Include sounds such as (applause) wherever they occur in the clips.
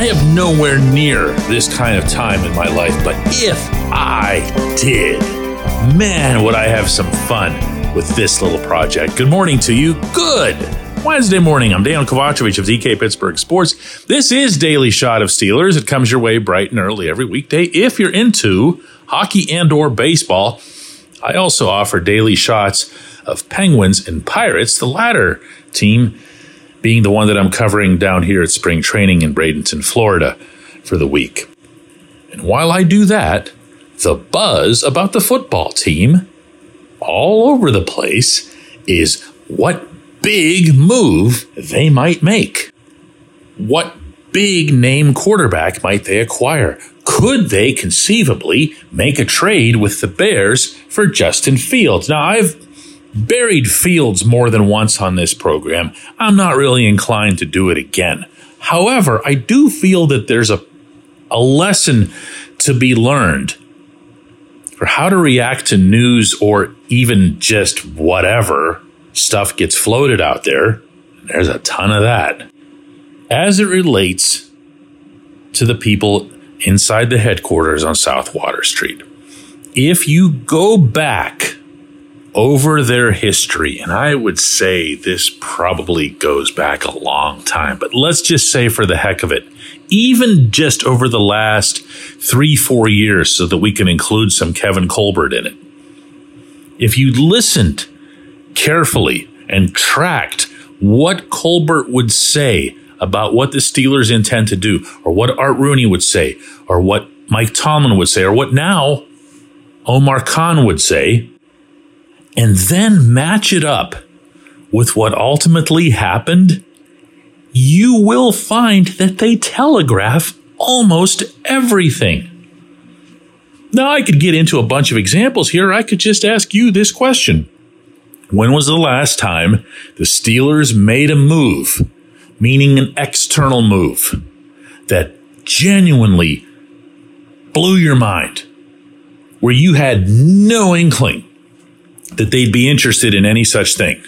I have nowhere near this kind of time in my life, but if I did, man, would I have some fun with this little project. Good morning to you. Good Wednesday morning. I'm Dejan Kovacevic of DK Pittsburgh Sports. This is Daily Shot of Steelers. It comes your way bright and early every weekday if you're into hockey and or baseball. I also offer daily shots of Penguins and Pirates, the latter team being the one that I'm covering down here at spring training in Bradenton, Florida for the week. And while I do that, the buzz about the football team all over the place is what big move they might make. What big name quarterback might they acquire? Could they conceivably make a trade with the Bears for Justin Fields? Now, I've buried Fields more than once on this program. I'm not really inclined to do it again. However, I do feel that there's a, a lesson to be learned for how to react to news or even just whatever stuff gets floated out there. There's a ton of that. As it relates to the people inside the headquarters on South Water Street. If you go back over their history, and I would say this probably goes back a long time, but let's just say for the heck of it, even just over the last three, four years, so that we can include some Kevin Colbert in it. If you listened carefully and tracked what Colbert would say about what the Steelers intend to do, or what Art Rooney would say, or what Mike Tomlin would say, or what now Omar Khan would say, and then match it up with what ultimately happened, you will find that they telegraph almost everything. Now, I could get into a bunch of examples here. I could just ask you this question When was the last time the Steelers made a move, meaning an external move, that genuinely blew your mind, where you had no inkling that they'd be interested in any such thing,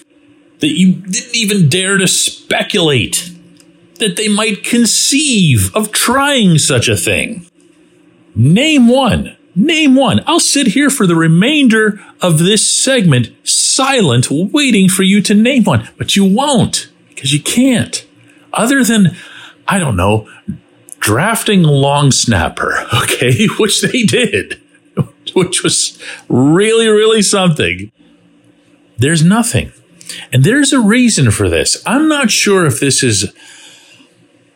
that you didn't even dare to speculate that they might conceive of trying such a thing. Name one. Name one. I'll sit here for the remainder of this segment silent, waiting for you to name one, but you won't because you can't. Other than, I don't know, drafting long snapper, (laughs) okay, which they did. (laughs) which was really, really something. There's nothing. And there's a reason for this. I'm not sure if this is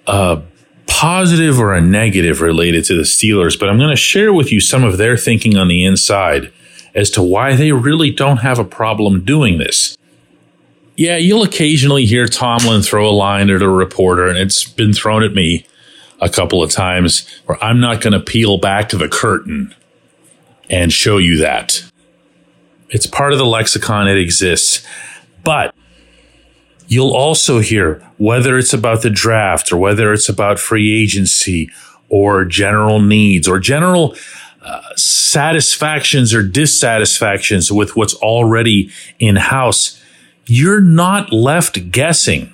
a positive or a negative related to the Steelers, but I'm going to share with you some of their thinking on the inside as to why they really don't have a problem doing this. Yeah, you'll occasionally hear Tomlin throw a line at a reporter, and it's been thrown at me a couple of times where I'm not going to peel back to the curtain and show you that. It's part of the lexicon, it exists. But you'll also hear whether it's about the draft or whether it's about free agency or general needs or general uh, satisfactions or dissatisfactions with what's already in house, you're not left guessing.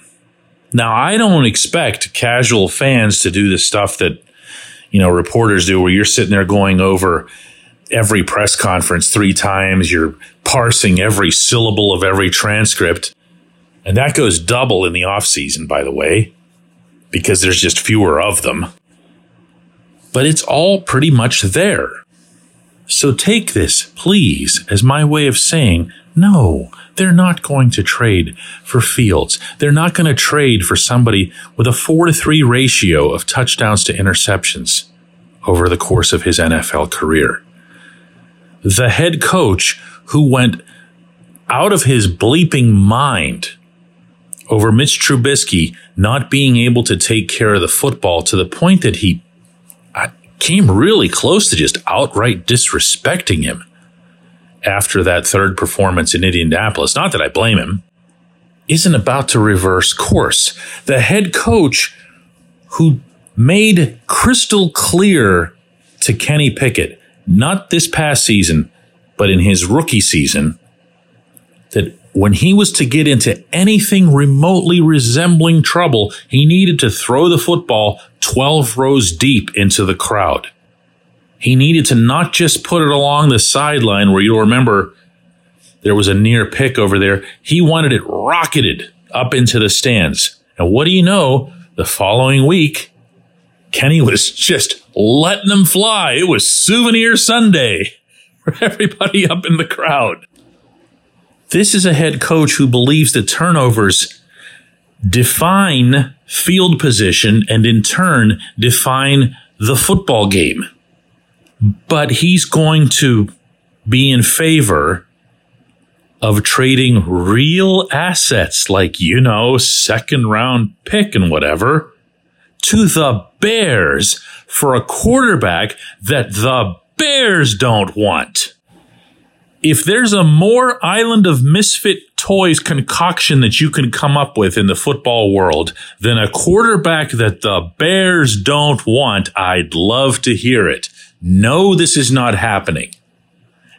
Now, I don't expect casual fans to do the stuff that, you know, reporters do where you're sitting there going over every press conference three times. You're parsing every syllable of every transcript. And that goes double in the off season, by the way, because there's just fewer of them. But it's all pretty much there. So take this, please, as my way of saying, no, they're not going to trade for Fields. They're not going to trade for somebody with a four to three ratio of touchdowns to interceptions over the course of his NFL career the head coach who went out of his bleeping mind over Mitch Trubisky not being able to take care of the football to the point that he came really close to just outright disrespecting him after that third performance in Indianapolis. Not that I blame him, isn't about to reverse course. The head coach who made crystal clear to Kenny Pickett not this past season, but in his rookie season, that when he was to get into anything remotely resembling trouble, he needed to throw the football 12 rows deep into the crowd. He needed to not just put it along the sideline where you'll remember there was a near pick over there. He wanted it rocketed up into the stands. And what do you know? The following week, Kenny was just letting them fly. It was Souvenir Sunday for (laughs) everybody up in the crowd. This is a head coach who believes that turnovers define field position and in turn define the football game. But he's going to be in favor of trading real assets like, you know, second round pick and whatever to the Bears for a quarterback that the Bears don't want. If there's a more island of misfit toys concoction that you can come up with in the football world than a quarterback that the Bears don't want, I'd love to hear it. No, this is not happening.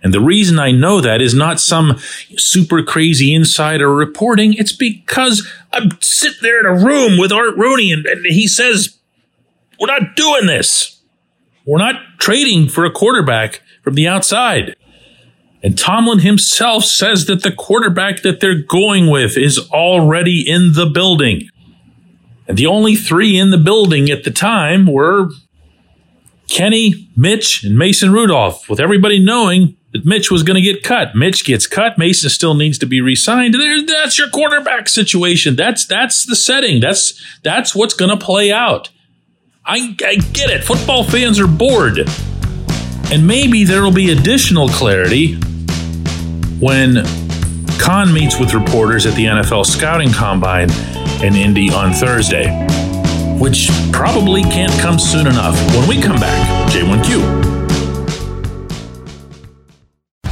And the reason I know that is not some super crazy insider reporting. It's because I'm sitting there in a room with Art Rooney and, and he says, we're not doing this. We're not trading for a quarterback from the outside. And Tomlin himself says that the quarterback that they're going with is already in the building. And the only three in the building at the time were Kenny, Mitch, and Mason Rudolph, with everybody knowing that Mitch was going to get cut. Mitch gets cut. Mason still needs to be re-signed. There, that's your quarterback situation. That's that's the setting. That's that's what's going to play out. I, I get it. Football fans are bored, and maybe there will be additional clarity when Khan meets with reporters at the NFL scouting combine in Indy on Thursday, which probably can't come soon enough. When we come back, J1Q.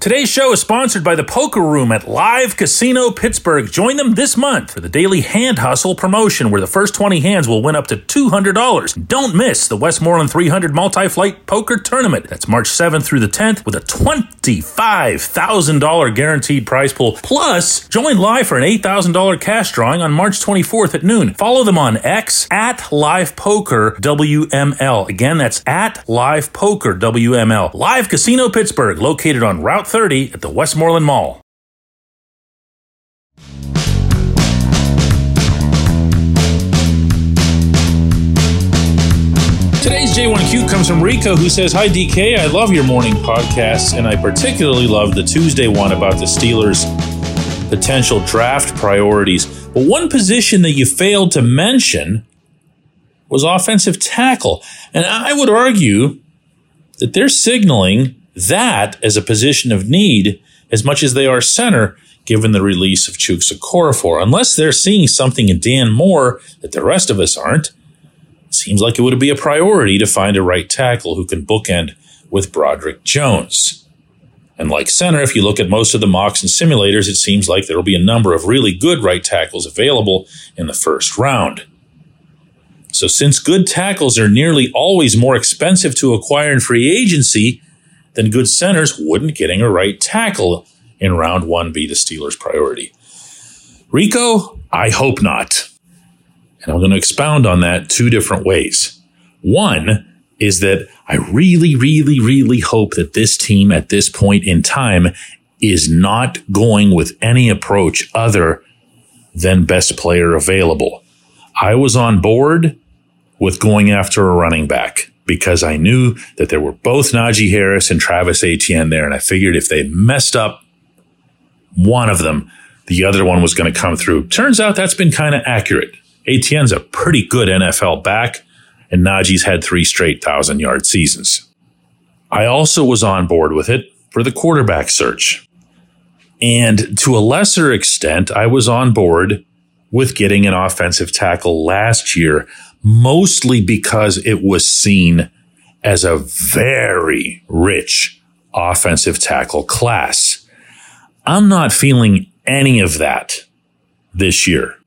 Today's show is sponsored by the Poker Room at Live Casino Pittsburgh. Join them this month for the daily hand hustle promotion where the first 20 hands will win up to $200. Don't miss the Westmoreland 300 multi-flight poker tournament. That's March 7th through the 10th with a $25,000 guaranteed prize pool. Plus, join live for an $8,000 cash drawing on March 24th at noon. Follow them on X at Live Poker WML. Again, that's at Live Poker WML. Live Casino Pittsburgh, located on Route 30 at the Westmoreland Mall. Today's J1Q comes from Rico, who says, Hi, DK. I love your morning podcasts, and I particularly love the Tuesday one about the Steelers' potential draft priorities. But one position that you failed to mention was offensive tackle. And I would argue that they're signaling that as a position of need as much as they are center, given the release of Chuks Okorafor. Unless they're seeing something in Dan Moore that the rest of us aren't, seems like it would be a priority to find a right tackle who can bookend with Broderick Jones. And like center, if you look at most of the mocks and simulators, it seems like there will be a number of really good right tackles available in the first round. So, since good tackles are nearly always more expensive to acquire in free agency, then good centers wouldn't getting a right tackle in round one be the Steelers' priority. Rico, I hope not. And I'm going to expound on that two different ways. One is that I really, really, really hope that this team at this point in time is not going with any approach other than best player available. I was on board with going after a running back because I knew that there were both Najee Harris and Travis Etienne there. And I figured if they messed up one of them, the other one was going to come through. Turns out that's been kind of accurate. Etienne's a pretty good NFL back, and Najee's had three straight thousand yard seasons. I also was on board with it for the quarterback search. And to a lesser extent, I was on board with getting an offensive tackle last year mostly because it was seen as a very rich offensive tackle class. I'm not feeling any of that this year.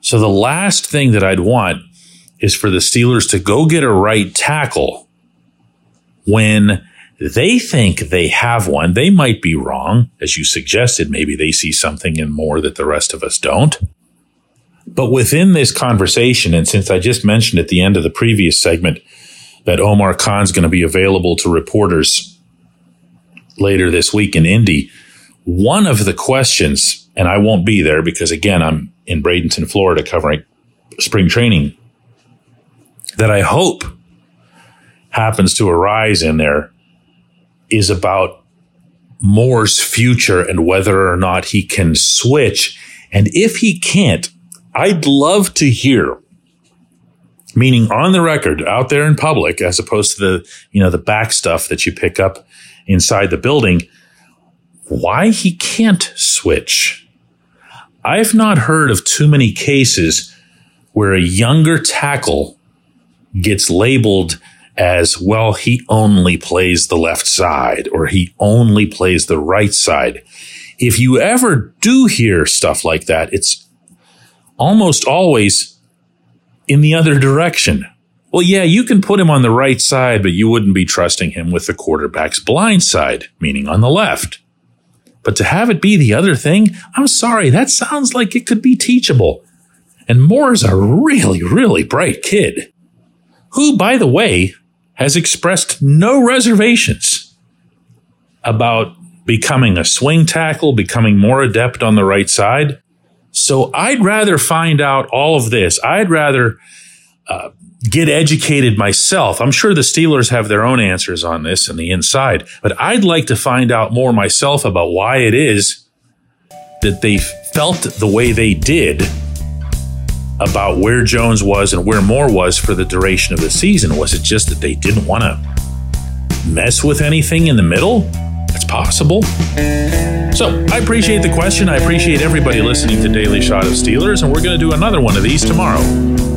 So the last thing that I'd want is for the Steelers to go get a right tackle when they think they have one. They might be wrong. As you suggested, maybe they see something in Moore that the rest of us don't. But within this conversation, and since I just mentioned at the end of the previous segment that Omar Khan's going to be available to reporters later this week in Indy, one of the questions, and I won't be there because again, I'm in Bradenton, Florida covering spring training, that I hope happens to arise in there is about Moore's future and whether or not he can switch. And if he can't, I'd love to hear, meaning on the record, out there in public, as opposed to the, you know, the back stuff that you pick up inside the building, why he can't switch. I've not heard of too many cases where a younger tackle gets labeled as, well, he only plays the left side or he only plays the right side. If you ever do hear stuff like that, it's almost always in the other direction. Well, yeah, you can put him on the right side, but you wouldn't be trusting him with the quarterback's blind side, meaning on the left. But to have it be the other thing, I'm sorry, that sounds like it could be teachable. And Moore's a really, really bright kid, who, by the way, has expressed no reservations about becoming a swing tackle, becoming more adept on the right side. So I'd rather find out all of this. I'd rather uh, get educated myself. I'm sure the Steelers have their own answers on this in the inside, but I'd like to find out more myself about why it is that they felt the way they did about where Jones was and where Moore was for the duration of the season? Was it just that they didn't want to mess with anything in the middle? It's possible. So I appreciate the question. I appreciate everybody listening to Daily Shot of Steelers, and we're going to do another one of these tomorrow.